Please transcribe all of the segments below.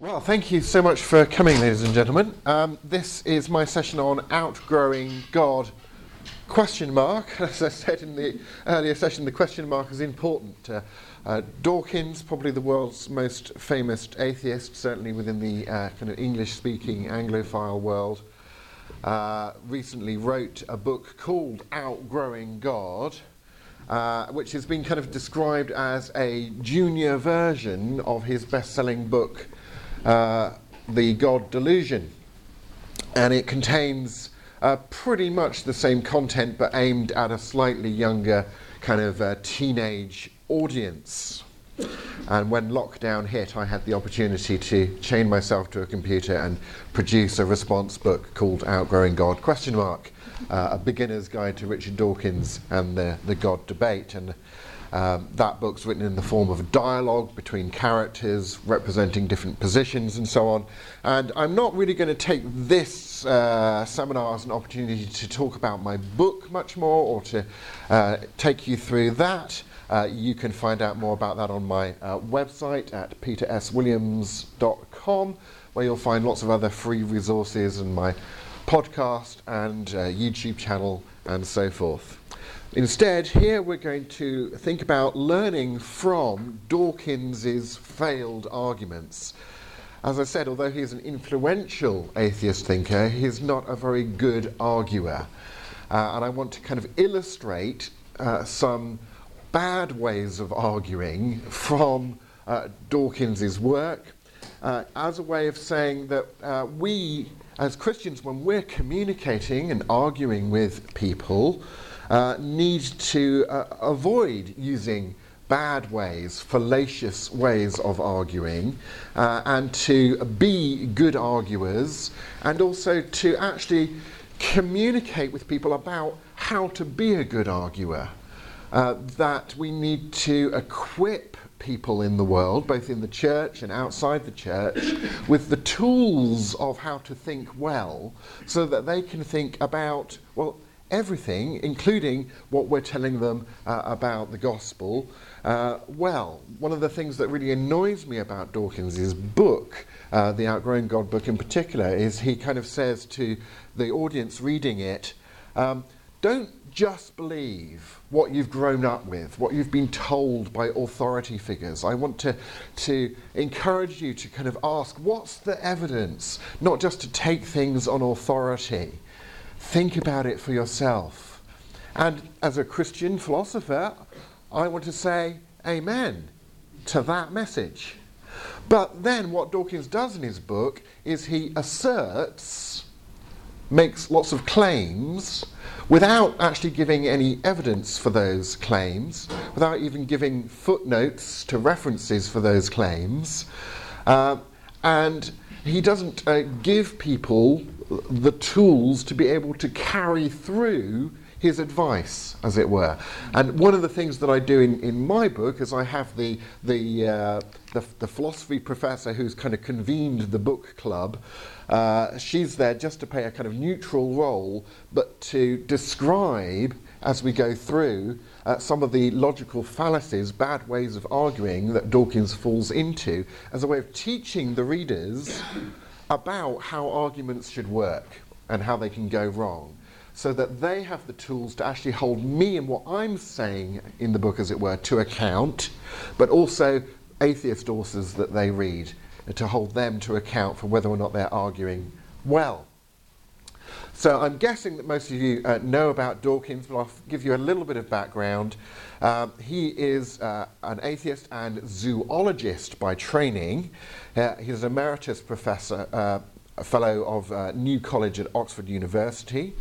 Well, thank you so much for coming, ladies and gentlemen. Um, this is my session on outgrowing God. Question mark. As I said in the earlier session, the question mark is important. Uh, uh, Dawkins, probably the world's most famous atheist, certainly within the uh, kind of English-speaking Anglophile world, uh, recently wrote a book called Outgrowing God. Uh, which has been kind of described as a junior version of his best selling book, uh, The God Delusion. And it contains uh, pretty much the same content but aimed at a slightly younger kind of uh, teenage audience. And when lockdown hit, I had the opportunity to chain myself to a computer and produce a response book called Outgrowing God? Question mark uh, a beginner's guide to Richard Dawkins and the, the God debate. And um, that book's written in the form of a dialogue between characters representing different positions and so on. And I'm not really going to take this uh, seminar as an opportunity to talk about my book much more or to uh, take you through that. Uh, you can find out more about that on my uh, website at peterswilliams.com, where you'll find lots of other free resources and my podcast and uh, YouTube channel and so forth. Instead, here we're going to think about learning from Dawkins's failed arguments. As I said, although he's an influential atheist thinker, he's not a very good arguer. Uh, and I want to kind of illustrate uh, some bad ways of arguing from uh, Dawkins's work uh, as a way of saying that uh, we as Christians, when we're communicating and arguing with people, uh, need to uh, avoid using bad ways, fallacious ways of arguing, uh, and to be good arguers, and also to actually communicate with people about how to be a good arguer. Uh, that we need to equip people in the world, both in the church and outside the church, with the tools of how to think well, so that they can think about, well, everything, including what we're telling them uh, about the gospel. Uh, well, one of the things that really annoys me about Dawkins' book, uh, the Outgrowing God book in particular, is he kind of says to the audience reading it, um, don't just believe what you've grown up with, what you've been told by authority figures. I want to, to encourage you to kind of ask what's the evidence, not just to take things on authority. Think about it for yourself. And as a Christian philosopher, I want to say amen to that message. But then what Dawkins does in his book is he asserts, makes lots of claims without actually giving any evidence for those claims, without even giving footnotes to references for those claims. Uh, and he doesn't uh, give people the tools to be able to carry through his advice, as it were. And one of the things that I do in, in my book is I have the, the, uh, the, the, philosophy professor who's kind of convened the book club. Uh, she's there just to play a kind of neutral role, but to describe as we go through uh, some of the logical fallacies, bad ways of arguing that Dawkins falls into, as a way of teaching the readers about how arguments should work and how they can go wrong so that they have the tools to actually hold me and what I'm saying in the book, as it were, to account, but also atheist authors that they read to hold them to account for whether or not they're arguing well. So I'm guessing that most of you uh, know about Dawkins, but I'll give you a little bit of background. Um, he is uh, an atheist and zoologist by training. Uh, he's an emeritus professor, uh, a fellow of uh, New College at Oxford University.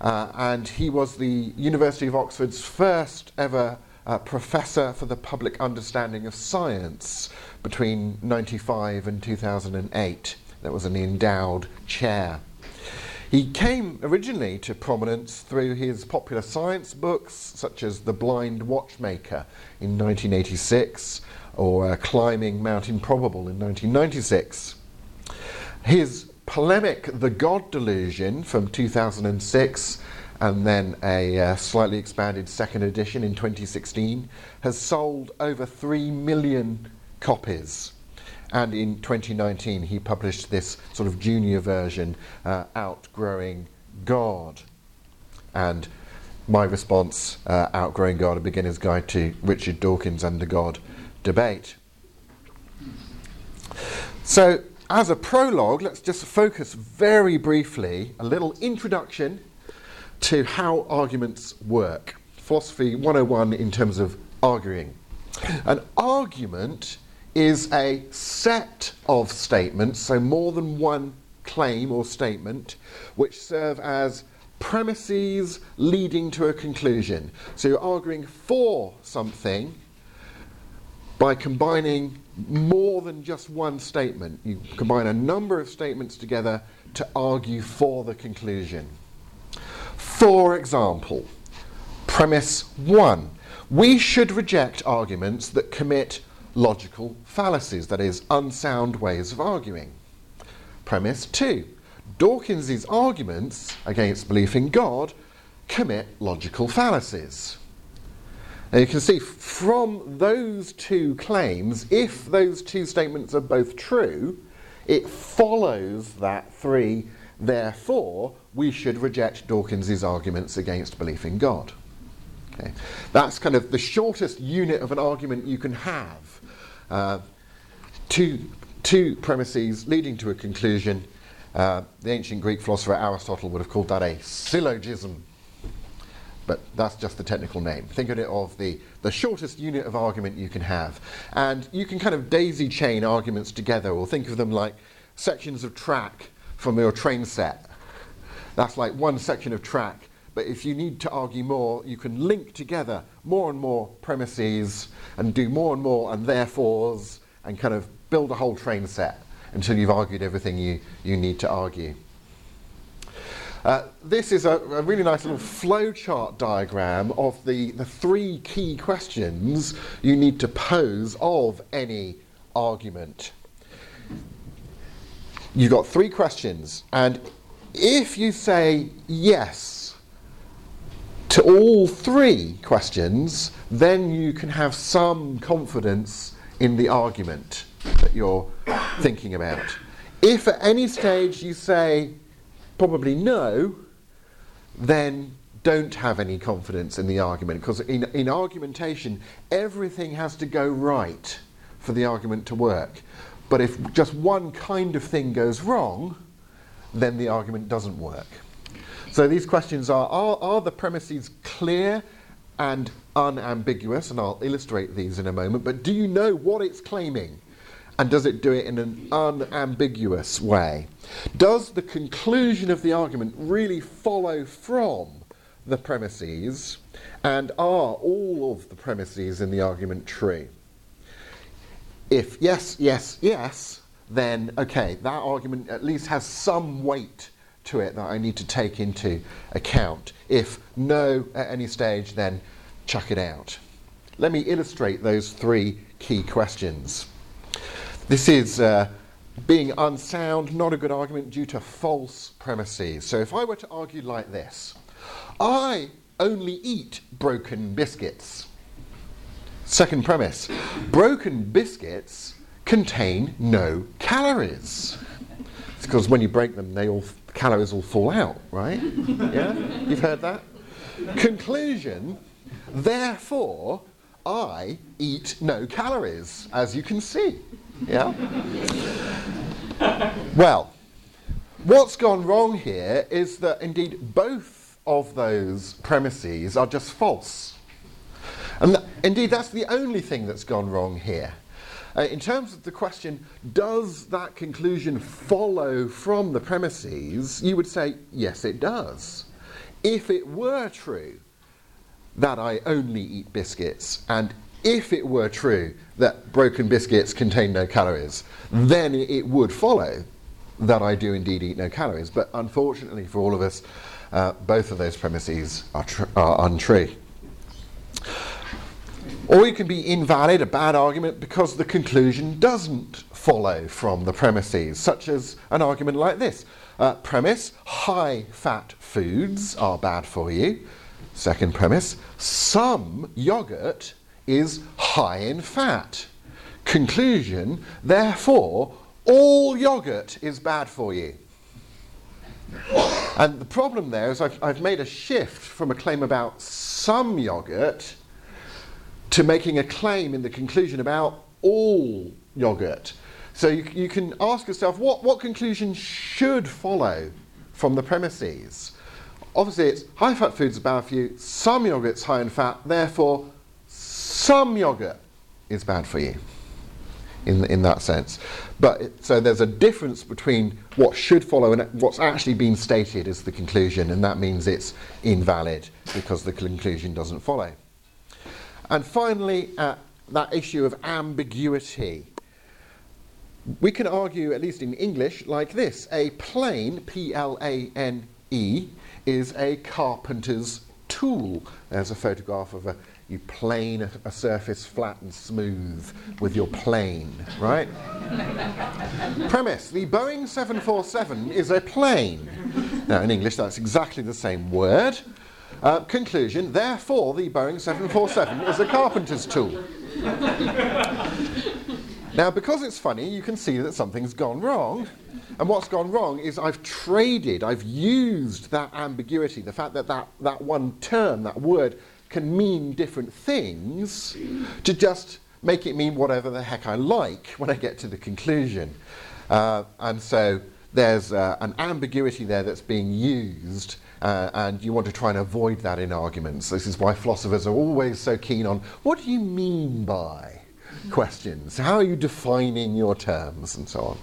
Uh, and he was the University of Oxford's first ever uh, professor for the public understanding of science between 95 and 2008. That was an endowed chair. He came originally to prominence through his popular science books, such as The Blind Watchmaker in 1986 or uh, Climbing Mount Improbable in 1996. His polemic The God Delusion from 2006 and then a uh, slightly expanded second edition in 2016 has sold over 3 million copies and in 2019 he published this sort of junior version, uh, Outgrowing God. And my response, uh, Outgrowing God, a beginner's guide to Richard Dawkins and the God debate. So, as a prologue, let's just focus very briefly a little introduction to how arguments work. Philosophy 101 in terms of arguing. An argument is a set of statements, so more than one claim or statement, which serve as premises leading to a conclusion. So you're arguing for something by combining more than just one statement. You combine a number of statements together to argue for the conclusion. For example, premise one we should reject arguments that commit logical fallacies, that is, unsound ways of arguing. Premise two Dawkins's arguments against belief in God commit logical fallacies. And you can see from those two claims, if those two statements are both true, it follows that three, therefore, we should reject Dawkins's arguments against belief in God. Okay. That's kind of the shortest unit of an argument you can have. Uh, two, two premises leading to a conclusion. Uh, the ancient Greek philosopher Aristotle would have called that a syllogism but that's just the technical name. Think of it of the, the shortest unit of argument you can have. And you can kind of daisy chain arguments together, or think of them like sections of track from your train set. That's like one section of track. But if you need to argue more, you can link together more and more premises and do more and more and therefores and kind of build a whole train set until you've argued everything you, you need to argue. Uh, this is a, a, really nice little flowchart diagram of the, the three key questions you need to pose of any argument. You've got three questions, and if you say yes to all three questions, then you can have some confidence in the argument that you're thinking about. If at any stage you say probably no, then don't have any confidence in the argument because in, in argumentation everything has to go right for the argument to work. But if just one kind of thing goes wrong, then the argument doesn't work. So these questions are are, are the premises clear and unambiguous? And I'll illustrate these in a moment. But do you know what it's claiming? And does it do it in an unambiguous way? Does the conclusion of the argument really follow from the premises? And are all of the premises in the argument true? If yes, yes, yes, then okay, that argument at least has some weight to it that I need to take into account. If no at any stage, then chuck it out. Let me illustrate those three key questions. This is uh, being unsound, not a good argument due to false premises. So if I were to argue like this, I only eat broken biscuits. Second premise broken biscuits contain no calories. It's because when you break them, they all calories will fall out, right? yeah? You've heard that? Conclusion therefore, I eat no calories, as you can see. Yeah? well, what's gone wrong here is that indeed both of those premises are just false. And th- indeed, that's the only thing that's gone wrong here. Uh, in terms of the question, does that conclusion follow from the premises? You would say, yes, it does. If it were true that I only eat biscuits and if it were true that broken biscuits contain no calories, then it would follow that I do indeed eat no calories. But unfortunately for all of us, uh, both of those premises are, tr- are untrue. Or it can be invalid, a bad argument, because the conclusion doesn't follow from the premises, such as an argument like this. Uh, premise high fat foods are bad for you. Second premise some yogurt is high in fat. conclusion, therefore, all yogurt is bad for you. And the problem there is I've, I've made a shift from a claim about some yogurt to making a claim in the conclusion about all yogurt. So you, you can ask yourself what, what conclusion should follow from the premises? Obviously, it's high fat foods are bad for you, some yogurt's high in fat, therefore, some yogurt is bad for you in, in that sense. But it, so there's a difference between what should follow and what's actually been stated as the conclusion, and that means it's invalid because the conclusion doesn't follow. And finally, uh, that issue of ambiguity. We can argue, at least in English, like this a plane, P L A N E, is a carpenter's tool. There's a photograph of a you plane a, a, surface flat and smooth with your plane, right? Premise The Boeing 747 is a plane. Now, in English, that's exactly the same word. Uh, conclusion Therefore, the Boeing 747 is a carpenter's tool. now, because it's funny, you can see that something's gone wrong. And what's gone wrong is I've traded, I've used that ambiguity, the fact that that, that one term, that word, can mean different things to just make it mean whatever the heck I like when I get to the conclusion. Uh, and so there's uh, an ambiguity there that's being used, uh, and you want to try and avoid that in arguments. This is why philosophers are always so keen on what do you mean by questions? How are you defining your terms, and so on.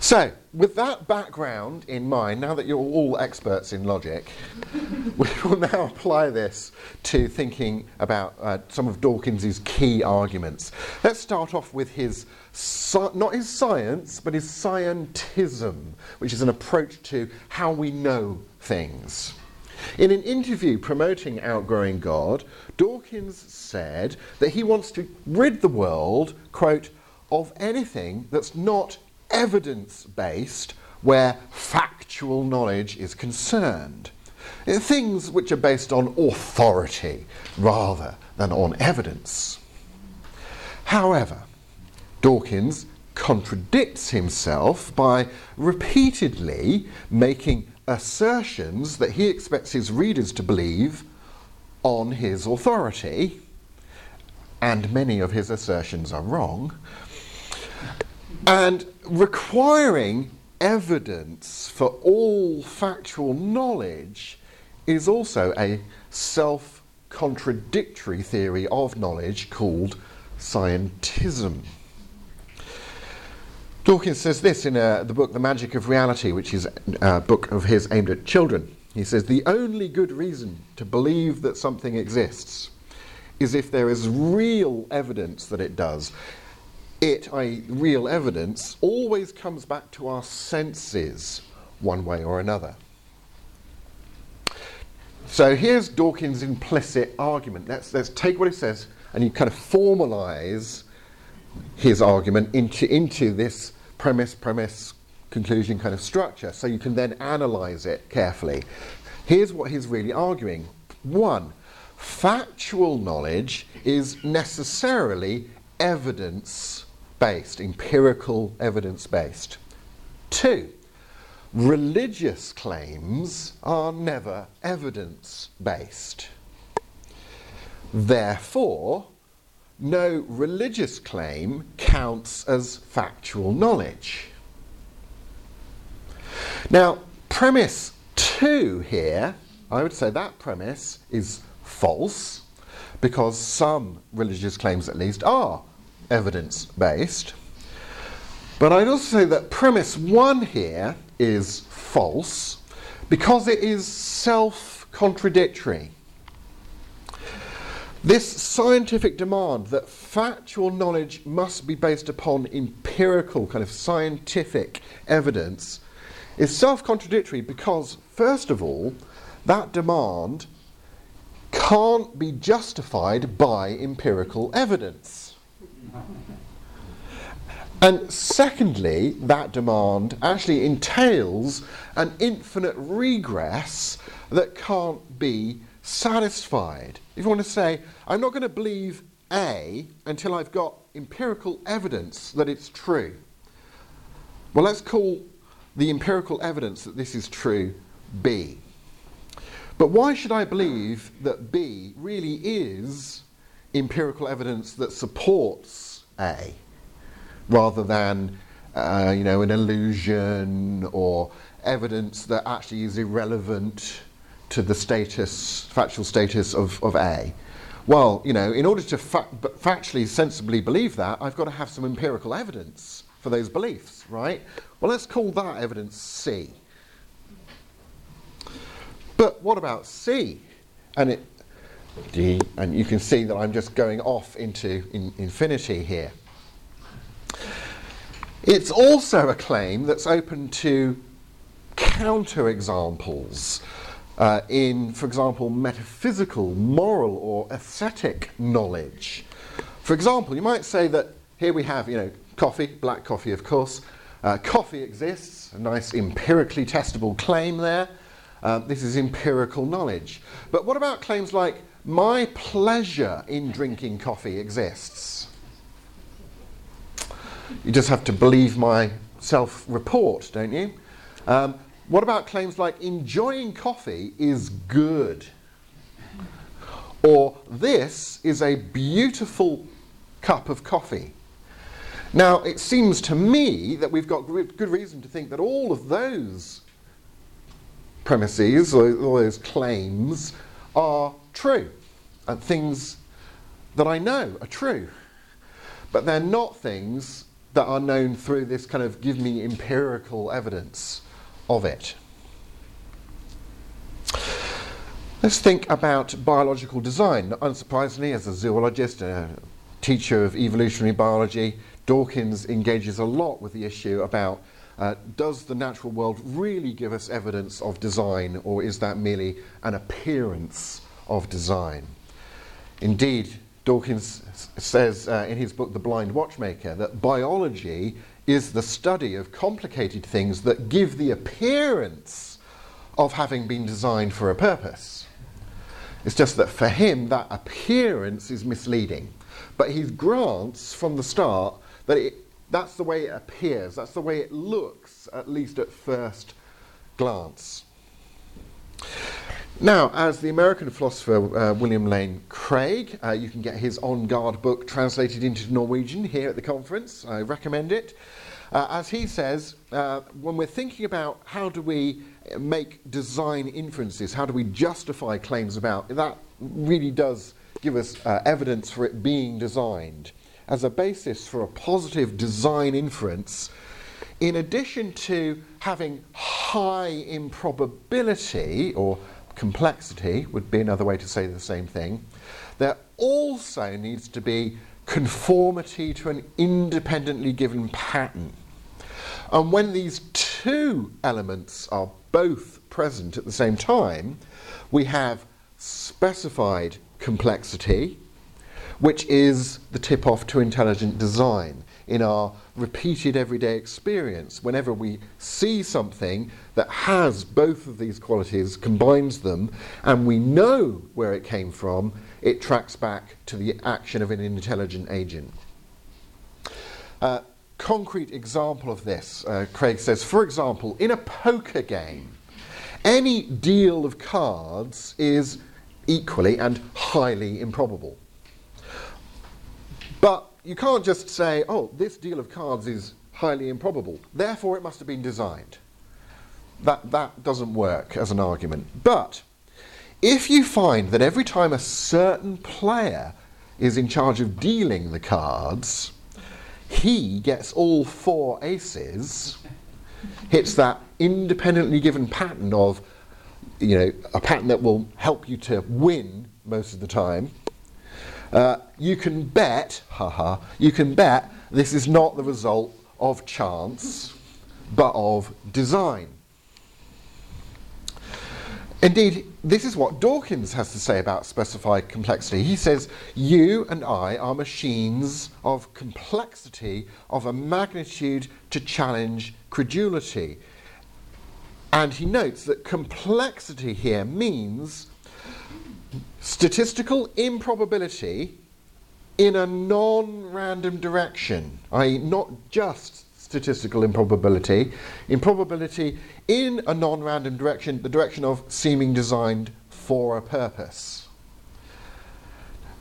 So, with that background in mind, now that you're all experts in logic, we will now apply this to thinking about uh, some of Dawkins's key arguments. Let's start off with his, not his science, but his scientism, which is an approach to how we know things. In an interview promoting Outgrowing God, Dawkins said that he wants to rid the world, quote, of anything that's not evidence based where factual knowledge is concerned. Things which are based on authority rather than on evidence. However, Dawkins contradicts himself by repeatedly making assertions that he expects his readers to believe on his authority, and many of his assertions are wrong, and requiring evidence for all factual knowledge is also a self contradictory theory of knowledge called scientism. Dawkins says this in uh, the book The Magic of Reality, which is a book of his aimed at children. He says, The only good reason to believe that something exists is if there is real evidence that it does it, i.e., real evidence, always comes back to our senses one way or another. So here's Dawkins' implicit argument. Let's, let's take what he says and you kind of formalize his argument into, into this premise, premise, conclusion kind of structure so you can then analyze it carefully. Here's what he's really arguing. One, factual knowledge is necessarily evidence based, empirical evidence based. Two, religious claims are never evidence based. Therefore, no religious claim counts as factual knowledge. Now, premise two here, I would say that premise is false because some religious claims, at least, are evidence based. But I'd also say that premise one here is false because it is self contradictory. This scientific demand that factual knowledge must be based upon empirical, kind of scientific evidence is self contradictory because, first of all, that demand can't be justified by empirical evidence. And secondly, that demand actually entails an infinite regress that can't be satisfied. If you want to say, I'm not going to believe A until I've got empirical evidence that it's true. Well, let's call the empirical evidence that this is true B. But why should I believe that B really is empirical evidence that supports A rather than uh, you know, an illusion or evidence that actually is irrelevant to the status, factual status of, of A. Well, you know, in order to fa- factually, sensibly believe that, I've got to have some empirical evidence for those beliefs, right? Well, let's call that evidence C. But what about C? And it D, and you can see that I'm just going off into in infinity here. It's also a claim that's open to counterexamples uh, in, for example, metaphysical, moral, or aesthetic knowledge. For example, you might say that here we have, you know, coffee, black coffee, of course. Uh, coffee exists, a nice empirically testable claim there. Uh, this is empirical knowledge. But what about claims like, my pleasure in drinking coffee exists? You just have to believe my self report, don't you? Um, what about claims like enjoying coffee is good? Or this is a beautiful cup of coffee. Now, it seems to me that we've got good reason to think that all of those premises, all those claims, are true. And things that I know are true. But they're not things that are known through this kind of give me empirical evidence of it. Let's think about biological design. Unsurprisingly, as a zoologist, a teacher of evolutionary biology, Dawkins engages a lot with the issue about uh, does the natural world really give us evidence of design, or is that merely an appearance of design? Indeed, Dawkins says uh, in his book, The Blind Watchmaker, that biology is the study of complicated things that give the appearance of having been designed for a purpose. It's just that for him, that appearance is misleading. But he grants from the start that it, that's the way it appears, that's the way it looks, at least at first glance. Now, as the American philosopher uh, William Lane Craig, uh, you can get his On Guard book translated into Norwegian here at the conference. I recommend it. Uh, as he says, uh, when we're thinking about how do we make design inferences, how do we justify claims about, that really does give us uh, evidence for it being designed. As a basis for a positive design inference, in addition to having high improbability or complexity would be another way to say the same thing. There also needs to be conformity to an independently given pattern. And when these two elements are both present at the same time, we have specified complexity, which is the tip off to intelligent design in our repeated everyday experience. Whenever we see something that has both of these qualities, combines them, and we know where it came from, it tracks back to the action of an intelligent agent. Uh, concrete example of this, uh, Craig says, for example, in a poker game, any deal of cards is equally and highly improbable. But you can't just say, oh, this deal of cards is highly improbable, therefore it must have been designed. That, that doesn't work as an argument. But if you find that every time a certain player is in charge of dealing the cards, he gets all four aces, hits that independently given pattern of, you know, a pattern that will help you to win most of the time, uh, you can bet, haha, you can bet this is not the result of chance, but of design. Indeed, this is what Dawkins has to say about specified complexity. He says, You and I are machines of complexity of a magnitude to challenge credulity. And he notes that complexity here means statistical improbability in a non random direction, i.e., not just statistical improbability, improbability in a non random direction, the direction of seeming designed for a purpose.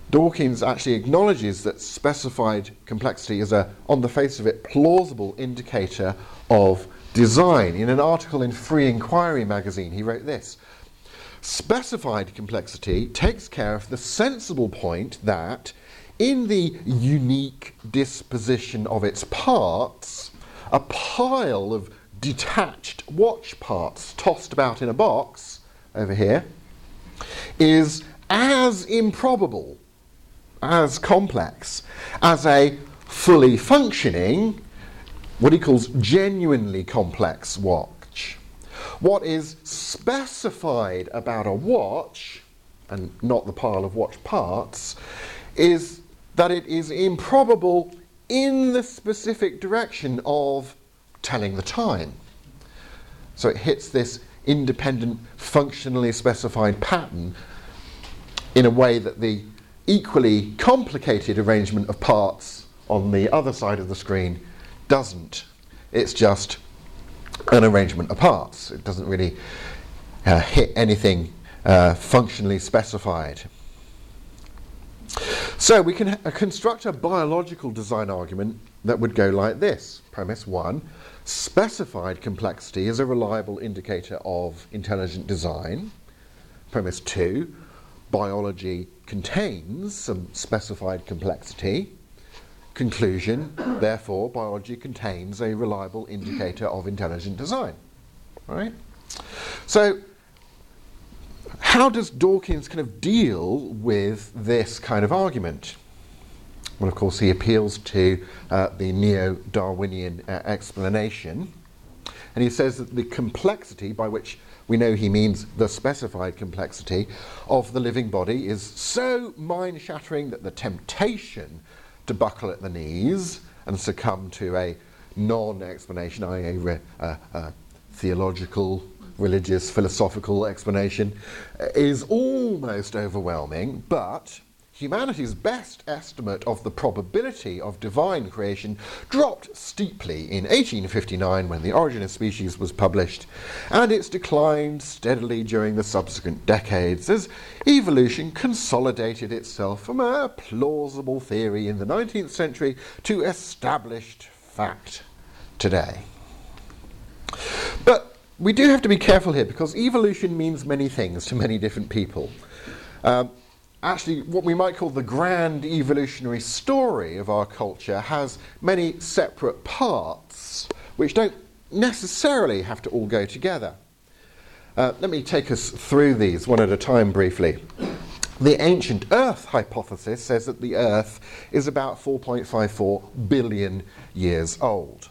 Dawkins actually acknowledges that specified complexity is a, on the face of it, plausible indicator of design. In an article in Free Inquiry magazine, he wrote this Specified complexity takes care of the sensible point that, in the unique disposition of its parts, a pile of detached watch parts tossed about in a box over here is as improbable as complex as a fully functioning, what he calls genuinely complex watch. What is specified about a watch, and not the pile of watch parts, is that it is improbable in the specific direction of telling the time. So it hits this independent, functionally specified pattern in a way that the equally complicated arrangement of parts on the other side of the screen doesn't. It's just an arrangement of parts. It doesn't really uh, hit anything uh, functionally specified. So we can ha- construct a biological design argument that would go like this. Premise one specified complexity is a reliable indicator of intelligent design. Premise two biology contains some specified complexity. Conclusion, therefore, biology contains a reliable indicator of intelligent design. Right? So, how does Dawkins kind of deal with this kind of argument? Well, of course, he appeals to uh, the neo Darwinian uh, explanation, and he says that the complexity by which we know he means the specified complexity of the living body is so mind shattering that the temptation to buckle at the knees and succumb to a non explanation, i.e., a, a, a theological, religious, philosophical explanation, uh, is almost overwhelming, but humanity's best estimate of the probability of divine creation dropped steeply in 1859 when The Origin of Species was published, and it's declined steadily during the subsequent decades as evolution consolidated itself from a plausible theory in the 19th century to established fact today. But we do have to be careful here because evolution means many things to many different people. Um, actually what we might call the grand evolutionary story of our culture has many separate parts which don't necessarily have to all go together. Uh, let me take us through these one at a time briefly. The ancient Earth hypothesis says that the Earth is about 4.54 billion years old.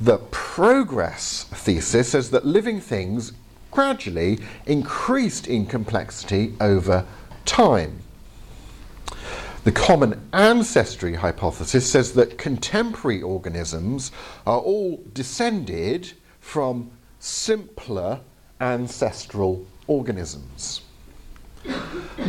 The progress thesis says that living things gradually increased in complexity over time. The common ancestry hypothesis says that contemporary organisms are all descended from simpler ancestral organisms.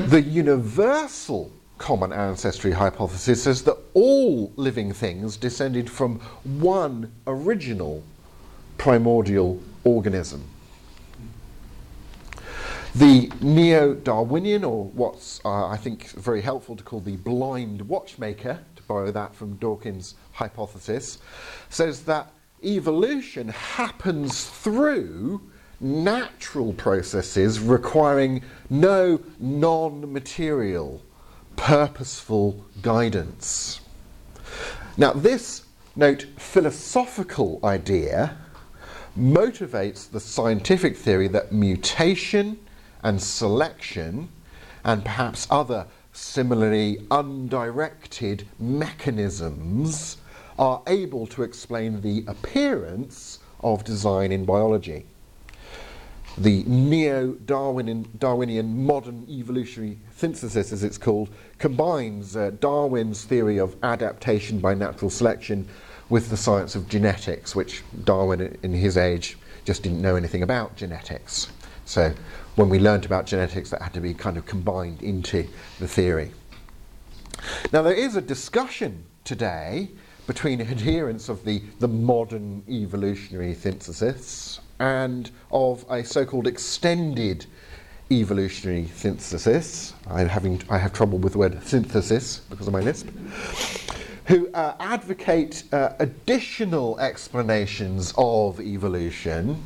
The universal common ancestry hypothesis says that all living things descended from one original primordial organism. The neo Darwinian, or what's uh, I think very helpful to call the blind watchmaker, to borrow that from Dawkins' hypothesis, says that evolution happens through natural processes requiring no non material, purposeful guidance. Now, this, note, philosophical idea motivates the scientific theory that mutation and selection, and perhaps other similarly undirected mechanisms, are able to explain the appearance of design in biology. The neo Darwinian modern evolutionary synthesis, as it's called, combines uh, Darwin's theory of adaptation by natural selection with the science of genetics, which Darwin in his age just didn't know anything about genetics. So when we learned about genetics, that had to be kind of combined into the theory. Now, there is a discussion today between adherents of the, the modern evolutionary synthesis and of a so called extended evolutionary synthesis. I'm having, I have trouble with the word synthesis because of my lisp. Who uh, advocate uh, additional explanations of evolution,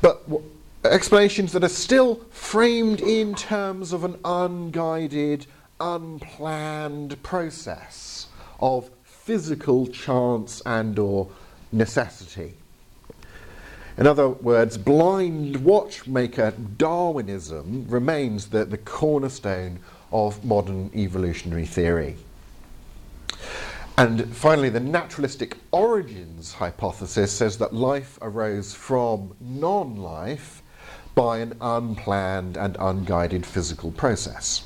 but w- explanations that are still framed in terms of an unguided, unplanned process of physical chance and or necessity. In other words, blind watchmaker Darwinism remains the, the cornerstone of modern evolutionary theory. And finally, the naturalistic origins hypothesis says that life arose from non life by an unplanned and unguided physical process.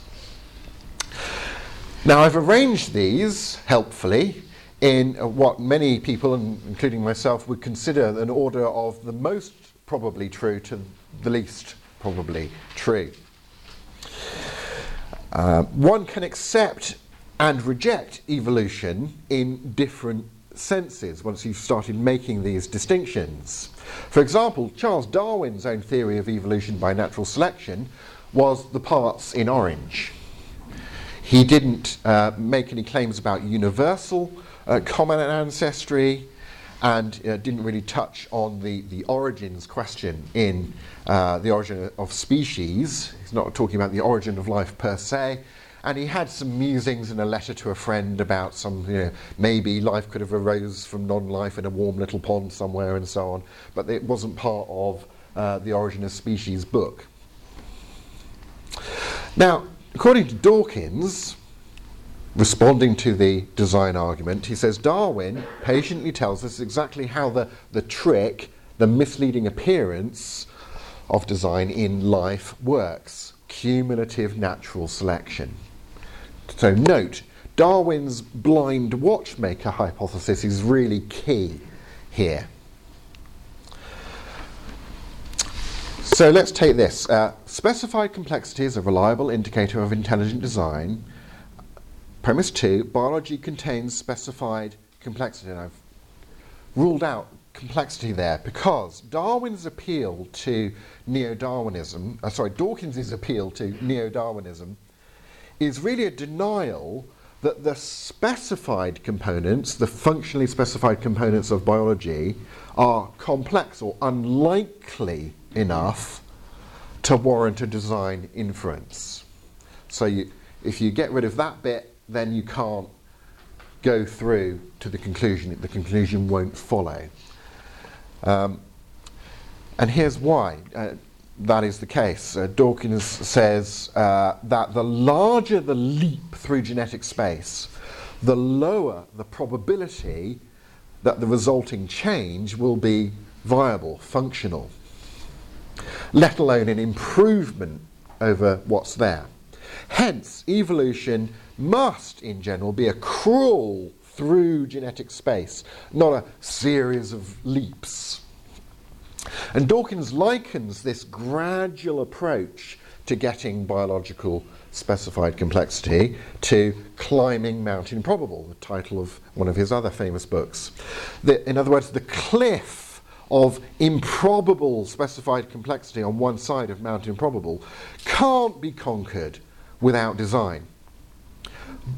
Now, I've arranged these helpfully in what many people, including myself, would consider an order of the most probably true to the least probably true. Uh, one can accept and reject evolution in different senses once you've started making these distinctions. For example, Charles Darwin's own theory of evolution by natural selection was the parts in orange. He didn't uh, make any claims about universal uh, common ancestry and uh, didn't really touch on the, the origins question in uh, the origin of species. He's not talking about the origin of life per se. And he had some musings in a letter to a friend about some, you know, maybe life could have arose from non life in a warm little pond somewhere and so on. But it wasn't part of uh, the Origin of Species book. Now, According to Dawkins, responding to the design argument, he says Darwin patiently tells us exactly how the, the trick, the misleading appearance of design in life works cumulative natural selection. So, note, Darwin's blind watchmaker hypothesis is really key here. So let's take this. Uh, specified complexity is a reliable indicator of intelligent design. Premise two, biology contains specified complexity. And I've ruled out complexity there because Darwin's appeal to neo-Darwinism, uh, sorry, Dawkins' appeal to neo-Darwinism is really a denial that the specified components, the functionally specified components of biology, are complex or unlikely enough to warrant a design inference. So you, if you get rid of that bit, then you can't go through to the conclusion. The conclusion won't follow. Um, and here's why uh, that is the case. Uh, Dawkins says uh, that the larger the leap through genetic space, the lower the probability that the resulting change will be viable, functional let alone an improvement over what's there. Hence, evolution must, in general, be a crawl through genetic space, not a series of leaps. And Dawkins likens this gradual approach to getting biological specified complexity to Climbing Mount Improbable, the title of one of his other famous books. The, in other words, the cliff of improbable specified complexity on one side of Mount Improbable can't be conquered without design.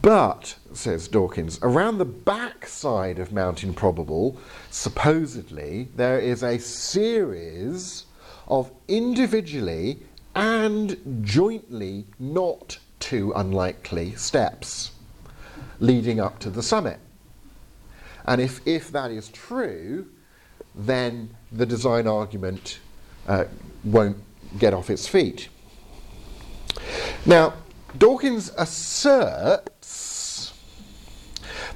But, says Dawkins, around the back side of Mount Improbable, supposedly, there is a series of individually and jointly not too unlikely steps leading up to the summit. And if, if that is true, then the design argument uh, won't get off its feet. Now, Dawkins asserts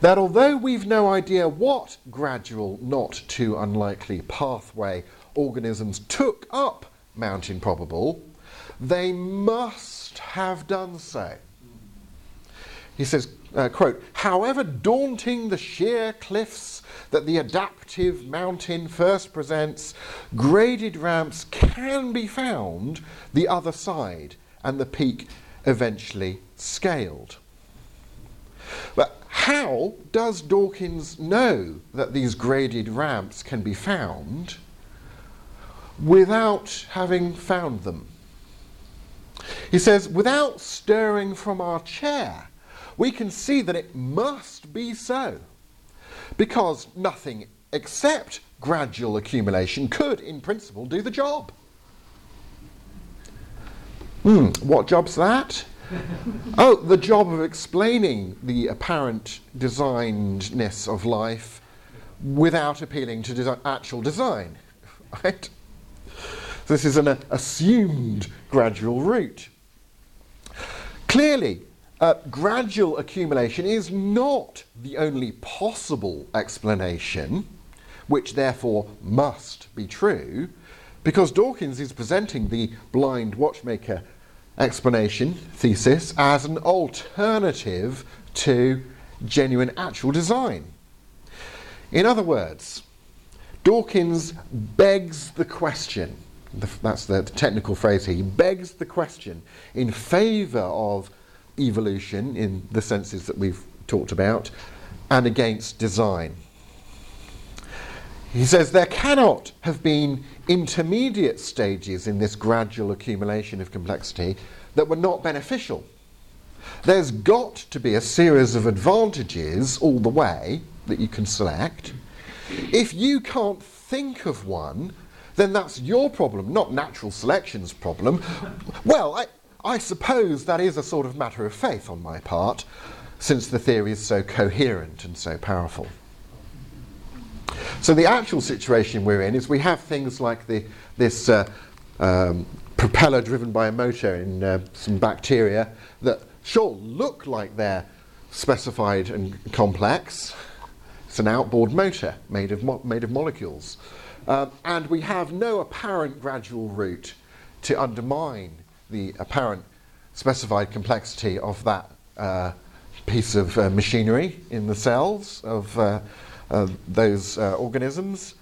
that although we've no idea what gradual, not too unlikely pathway organisms took up Mount Improbable, they must have done so. He says, uh, quote, however daunting the sheer cliffs that the adaptive mountain first presents, graded ramps can be found the other side and the peak eventually scaled. But how does Dawkins know that these graded ramps can be found without having found them? He says, without stirring from our chair, we can see that it must be so, because nothing except gradual accumulation could, in principle, do the job. Hmm, what job's that? oh, the job of explaining the apparent designedness of life without appealing to desi- actual design. Right? This is an uh, assumed gradual route. Clearly, uh, gradual accumulation is not the only possible explanation, which therefore must be true, because Dawkins is presenting the blind watchmaker explanation thesis as an alternative to genuine actual design. In other words, Dawkins begs the question, that's the technical phrase here, he begs the question in favour of evolution in the senses that we've talked about and against design. He says there cannot have been intermediate stages in this gradual accumulation of complexity that were not beneficial. There's got to be a series of advantages all the way that you can select. If you can't think of one, then that's your problem, not natural selection's problem. Well, I, I suppose that is a sort of matter of faith on my part, since the theory is so coherent and so powerful. So the actual situation we're in is we have things like the, this uh, um, propeller driven by a motor in uh, some bacteria that sure look like they're specified and complex. It's an outboard motor made of, mo- made of molecules. Um, and we have no apparent gradual route to undermine the apparent specified complexity of that uh, piece of uh, machinery in the cells of uh, those uh, organisms.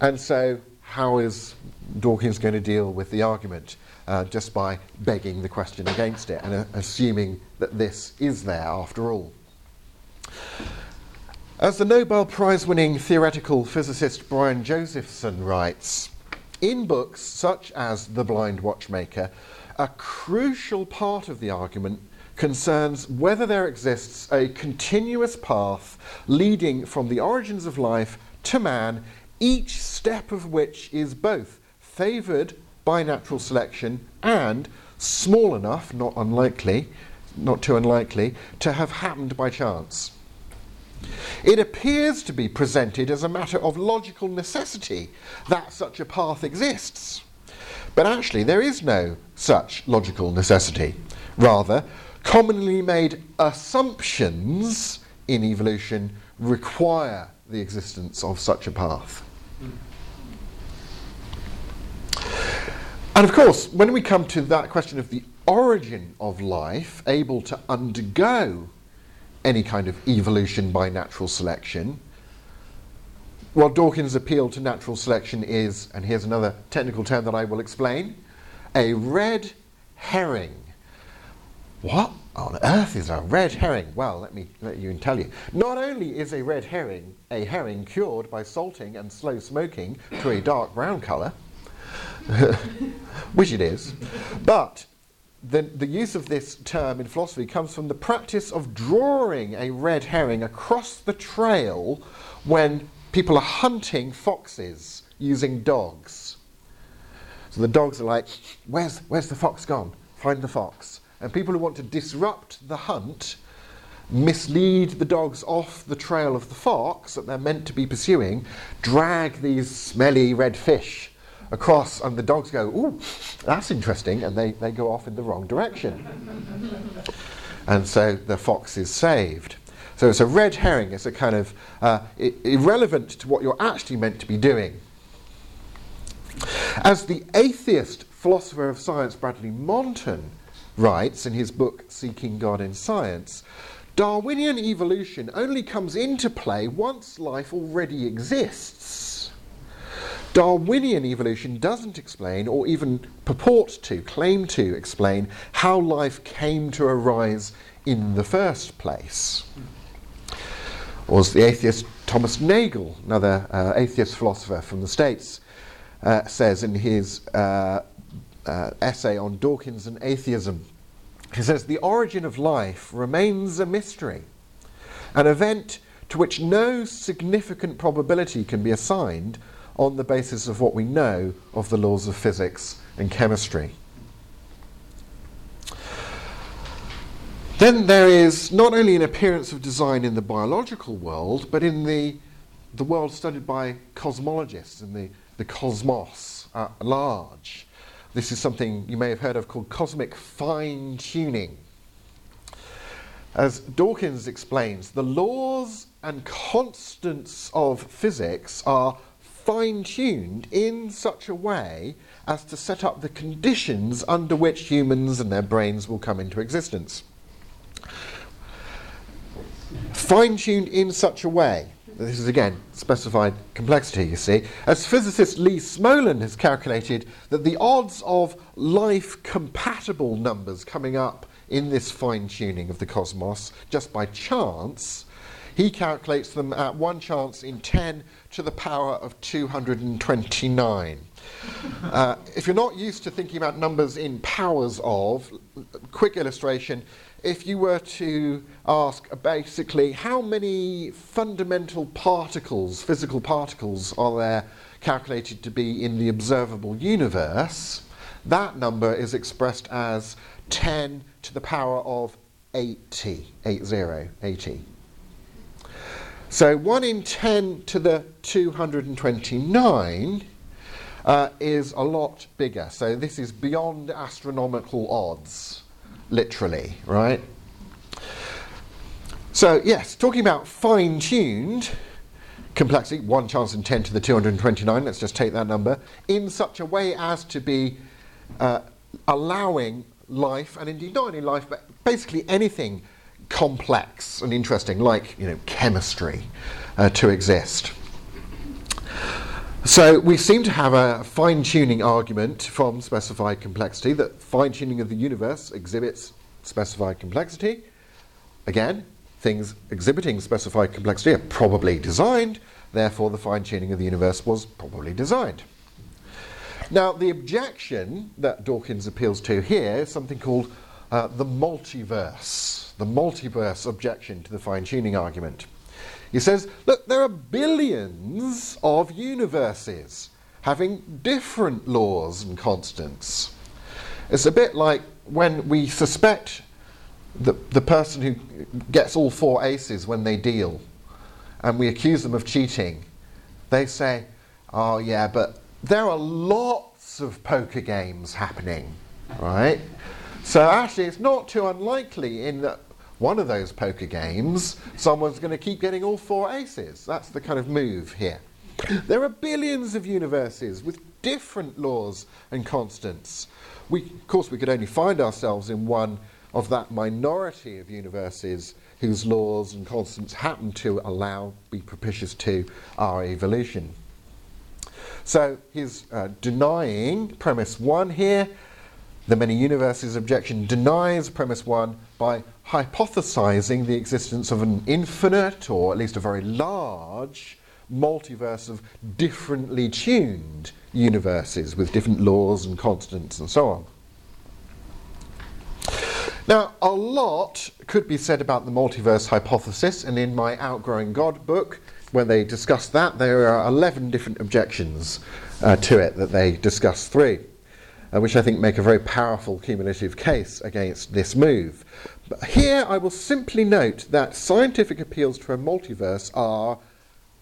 And so, how is Dawkins going to deal with the argument? Uh, just by begging the question against it and uh, assuming that this is there after all. As the Nobel Prize winning theoretical physicist Brian Josephson writes, in books such as The Blind Watchmaker, a crucial part of the argument concerns whether there exists a continuous path leading from the origins of life to man, each step of which is both favoured by natural selection and small enough, not unlikely, not too unlikely, to have happened by chance. It appears to be presented as a matter of logical necessity that such a path exists. But actually, there is no such logical necessity. Rather, commonly made assumptions in evolution require the existence of such a path. And of course, when we come to that question of the origin of life, able to undergo any kind of evolution by natural selection, what Dawkins' appeal to natural selection is, and here's another technical term that I will explain, a red herring. What on earth is a red herring? Well, let me let you tell you. Not only is a red herring a herring cured by salting and slow smoking to a dark brown colour, which it is, but the, the use of this term in philosophy comes from the practice of drawing a red herring across the trail when people are hunting foxes using dogs. So the dogs are like, where's, where's the fox gone? Find the fox. And people who want to disrupt the hunt mislead the dogs off the trail of the fox that they're meant to be pursuing, drag these smelly red fish across, and the dogs go, Ooh, that's interesting, and they, they go off in the wrong direction. and so the fox is saved. So it's a red herring, it's a kind of uh, I- irrelevant to what you're actually meant to be doing. As the atheist philosopher of science Bradley Monton writes in his book Seeking God in Science, Darwinian evolution only comes into play once life already exists. Darwinian evolution doesn't explain, or even purport to, claim to explain, how life came to arise in the first place. Or as the atheist Thomas Nagel, another uh, atheist philosopher from the States, uh, says in his uh, uh, essay on Dawkins and atheism, he says, The origin of life remains a mystery, an event to which no significant probability can be assigned on the basis of what we know of the laws of physics and chemistry. Then there is not only an appearance of design in the biological world, but in the, the world studied by cosmologists and the, the cosmos at large. This is something you may have heard of called cosmic fine tuning. As Dawkins explains, the laws and constants of physics are fine tuned in such a way as to set up the conditions under which humans and their brains will come into existence fine tuned in such a way. This is again specified complexity, you see. As physicist Lee Smolin has calculated that the odds of life compatible numbers coming up in this fine tuning of the cosmos just by chance, he calculates them at one chance in 10 to the power of 229. Uh, if you're not used to thinking about numbers in powers of, quick illustration if you were to ask basically how many fundamental particles, physical particles, are there calculated to be in the observable universe, that number is expressed as 10 to the power of 80, 80, 80. So 1 in 10 to the 229 uh, is a lot bigger. So this is beyond astronomical odds literally, right? So, yes, talking about fine tuned complexity, 1 chance in 10 to the 229, let's just take that number, in such a way as to be uh, allowing life, and indeed not only life, but basically anything complex and interesting, like you know, chemistry, uh, to exist. So we seem to have a fine tuning argument from specified complexity that fine tuning of the universe exhibits specified complexity. Again, things exhibiting specified complexity are probably designed, therefore, the fine tuning of the universe was probably designed. Now, the objection that Dawkins appeals to here is something called uh, the multiverse, the multiverse objection to the fine tuning argument. He says, look, there are billions of universes having different laws and constants. It's a bit like when we suspect the, the person who gets all four aces when they deal and we accuse them of cheating. They say, oh, yeah, but there are lots of poker games happening, right? So actually, it's not too unlikely in that one of those poker games, someone's going to keep getting all four aces. That's the kind of move here. There are billions of universes with different laws and constants. We, of course, we could only find ourselves in one of that minority of universes whose laws and constants happen to allow, be propitious to our evolution. So he's uh, denying premise one here. The many universes objection denies premise one by hypothesizing the existence of an infinite, or at least a very large, multiverse of differently tuned universes with different laws and constants and so on. Now, a lot could be said about the multiverse hypothesis, and in my Outgrowing God book, when they discuss that, there are 11 different objections uh, to it that they discuss three, uh, which I think make a very powerful cumulative case against this move. But here I will simply note that scientific appeals to a multiverse are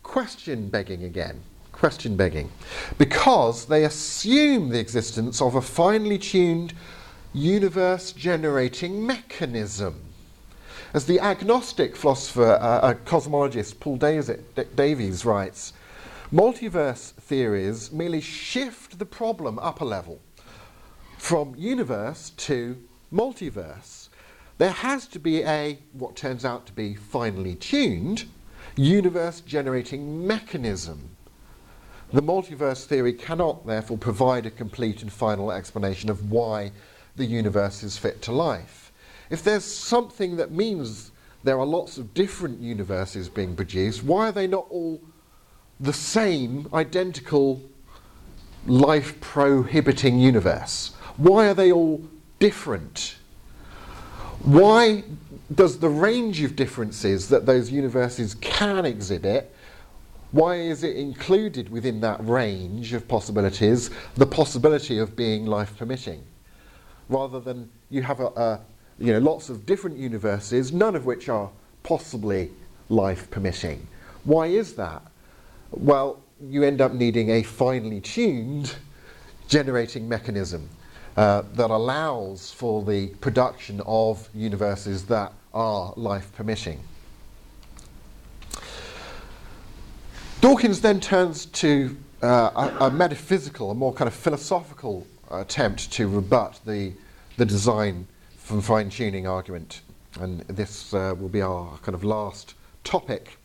question begging again. Question begging. Because they assume the existence of a finely tuned universe generating mechanism. As the agnostic philosopher, uh, a cosmologist Paul Davies writes, multiverse theories merely shift the problem up a level from universe to multiverse there has to be a, what turns out to be finely tuned, universe generating mechanism. The multiverse theory cannot, therefore, provide a complete and final explanation of why the universe is fit to life. if there's something that means there are lots of different universes being produced, why are they not all the same, identical, life prohibiting universe? Why are they all different? Why does the range of differences that those universes can exhibit, why is it included within that range of possibilities the possibility of being life permitting? Rather than you have a, a you know, lots of different universes, none of which are possibly life permitting. Why is that? Well, you end up needing a finely tuned generating mechanism uh, that allows for the production of universes that are life permitting. Dawkins then turns to uh, a, a, metaphysical, a more kind of philosophical attempt to rebut the, the design from fine tuning argument. And this uh, will be our kind of last topic.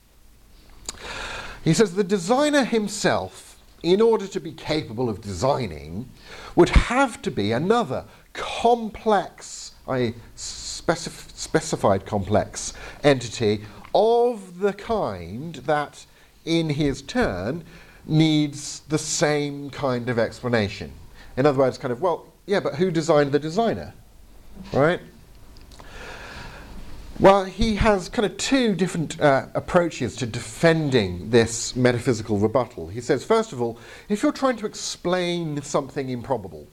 He says the designer himself, in order to be capable of designing, would have to be another complex, I specif- specified complex entity of the kind that, in his turn, needs the same kind of explanation. In other words, kind of, well, yeah, but who designed the designer? right? Well, he has kind of two different uh, approaches to defending this metaphysical rebuttal. He says, first of all, if you're trying to explain something improbable,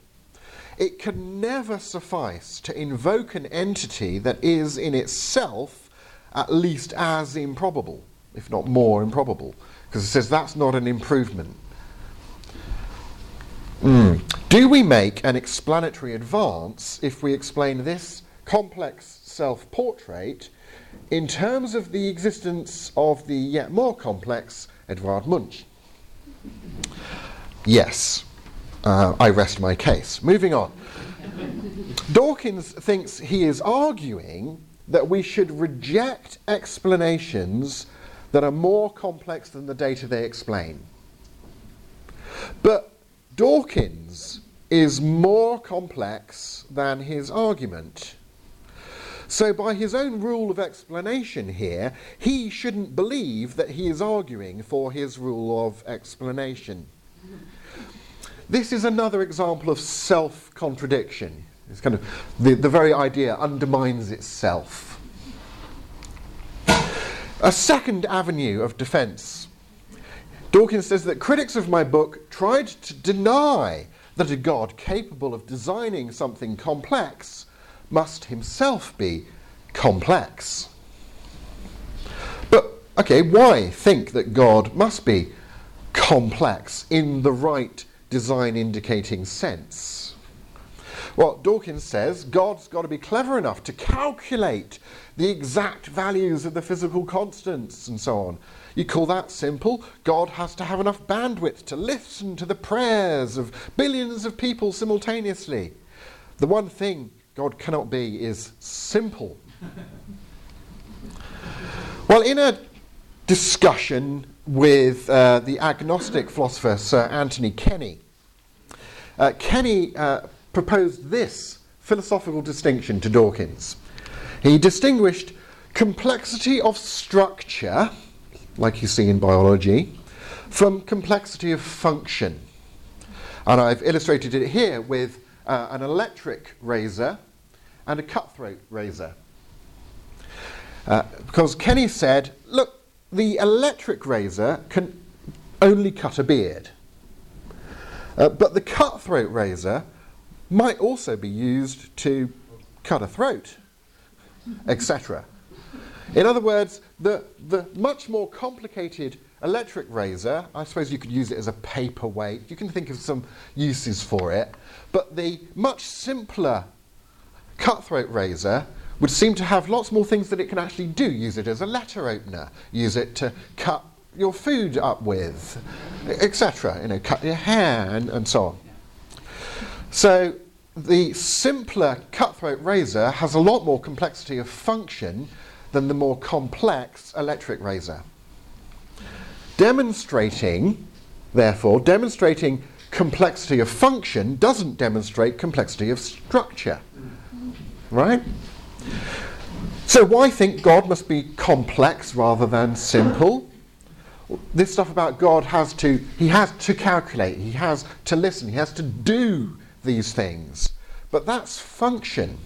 it can never suffice to invoke an entity that is in itself at least as improbable, if not more improbable, because he says that's not an improvement. Mm. Do we make an explanatory advance if we explain this complex self portrait in terms of the existence of the yet more complex Edvard Munch? Yes. Uh, I rest my case. Moving on. Dawkins thinks he is arguing that we should reject explanations that are more complex than the data they explain. But Dawkins is more complex than his argument. So, by his own rule of explanation here, he shouldn't believe that he is arguing for his rule of explanation. This is another example of self contradiction. It's kind of the, the very idea undermines itself. A second avenue of defense Dawkins says that critics of my book tried to deny that a God capable of designing something complex must himself be complex. But, okay, why think that God must be complex in the right design indicating sense? Well, Dawkins says God's got to be clever enough to calculate the exact values of the physical constants and so on. You call that simple? God has to have enough bandwidth to listen to the prayers of billions of people simultaneously. The one thing God cannot be is simple. well, in a discussion with uh, the agnostic philosopher Sir Anthony Kenny, uh, Kenny uh, proposed this philosophical distinction to Dawkins. He distinguished complexity of structure like you see in biology, from complexity of function. And I've illustrated it here with uh, an electric razor and a cutthroat razor. Uh, because Kenny said, look, the electric razor can only cut a beard. Uh, but the cutthroat razor might also be used to cut a throat, etc. In other words, the, the much more complicated electric razor, I suppose you could use it as a paperweight. You can think of some uses for it. But the much simpler cutthroat razor would seem to have lots more things that it can actually do. Use it as a letter opener, use it to cut your food up with, etc. You know, cut your hair and, and so on. So the simpler cutthroat razor has a lot more complexity of function than the more complex electric razor. Demonstrating, therefore, demonstrating complexity of function doesn't demonstrate complexity of structure. Right? So, why think God must be complex rather than simple? This stuff about God has to, he has to calculate, he has to listen, he has to do these things. But that's function.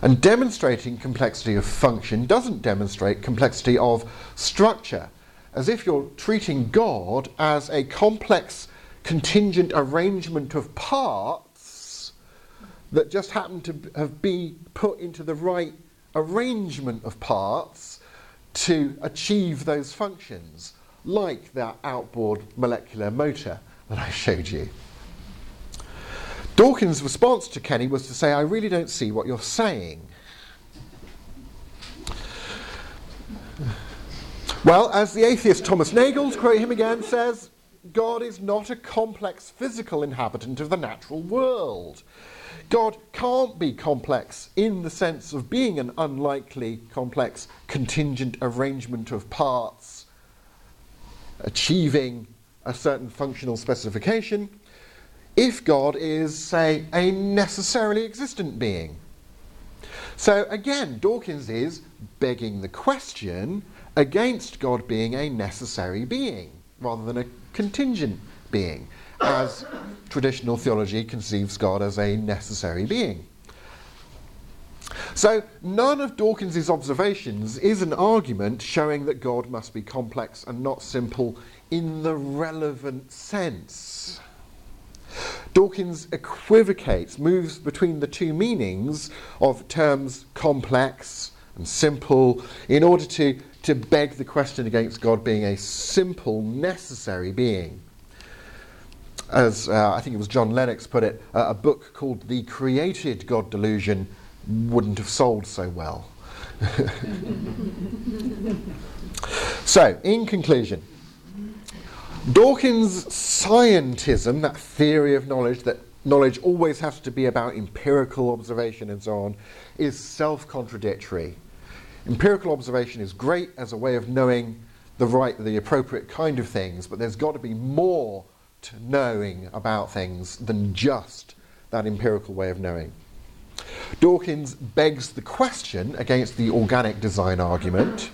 And demonstrating complexity of function doesn't demonstrate complexity of structure, as if you're treating God as a complex contingent arrangement of parts that just happen to have been put into the right arrangement of parts to achieve those functions, like that outboard molecular motor that I showed you. Dawkins' response to Kenny was to say, I really don't see what you're saying. Well, as the atheist Thomas Nagel, to quote him again, says, God is not a complex physical inhabitant of the natural world. God can't be complex in the sense of being an unlikely, complex, contingent arrangement of parts, achieving a certain functional specification if God is, say, a necessarily existent being. So again, Dawkins is begging the question against God being a necessary being rather than a contingent being, as traditional theology conceives God as a necessary being. So, none of Dawkins's observations is an argument showing that God must be complex and not simple in the relevant sense. Dawkins equivocates, moves between the two meanings of terms complex and simple in order to, to beg the question against God being a simple, necessary being. As uh, I think it was John Lennox put it, uh, a book called The Created God Delusion wouldn't have sold so well. so, in conclusion, Dawkins' scientism, that theory of knowledge that knowledge always has to be about empirical observation and so on, is self contradictory. Empirical observation is great as a way of knowing the right, the appropriate kind of things, but there's got to be more knowing about things than just that empirical way of knowing. Dawkins begs the question against the organic design argument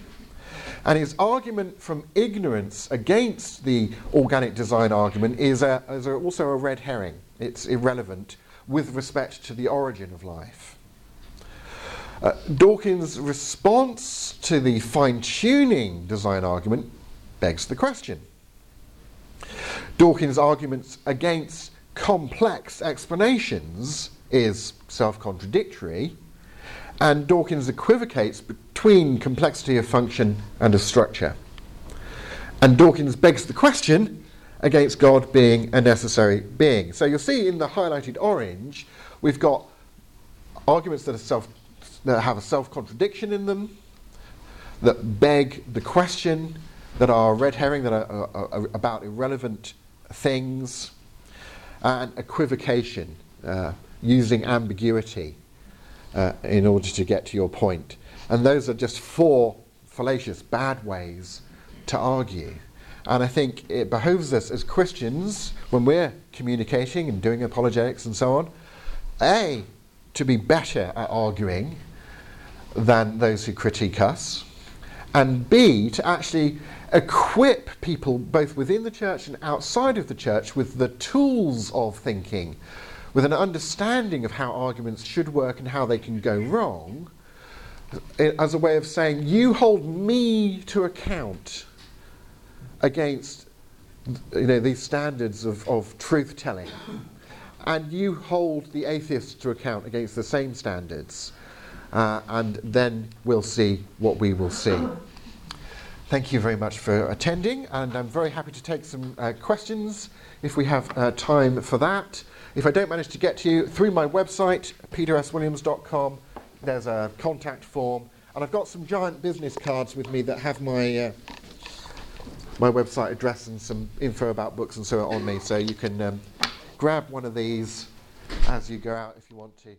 and his argument from ignorance against the organic design argument is, a, is a, also a red herring. It's irrelevant with respect to the origin of life. Uh, Dawkins' response to the fine tuning design argument begs the question. Dawkins' arguments against complex explanations is self contradictory, and Dawkins equivocates between complexity of function and of structure. And Dawkins begs the question against God being a necessary being. So you'll see in the highlighted orange, we've got arguments that, self, that have a self contradiction in them, that beg the question, that are red herring, that are, are, are about irrelevant things, and equivocation, uh, using ambiguity uh, in order to get to your point. And those are just four fallacious, bad ways to argue. And I think it behooves us as Christians, when we're communicating and doing apologetics and so on, A, to be better at arguing than those who critique us, and B, to actually equip people both within the church and outside of the church with the tools of thinking, with an understanding of how arguments should work and how they can go wrong, as a way of saying, you hold me to account against you know, these standards of, of truth telling. And you hold the atheists to account against the same standards. Uh, and then we'll see what we will see. Thank you very much for attending, and I'm very happy to take some uh, questions if we have uh, time for that. If I don't manage to get to you, through my website, peterswilliams.com, there's a contact form, and I've got some giant business cards with me that have my uh, my website address and some info about books and so on me. So you can um, grab one of these as you go out if you want to.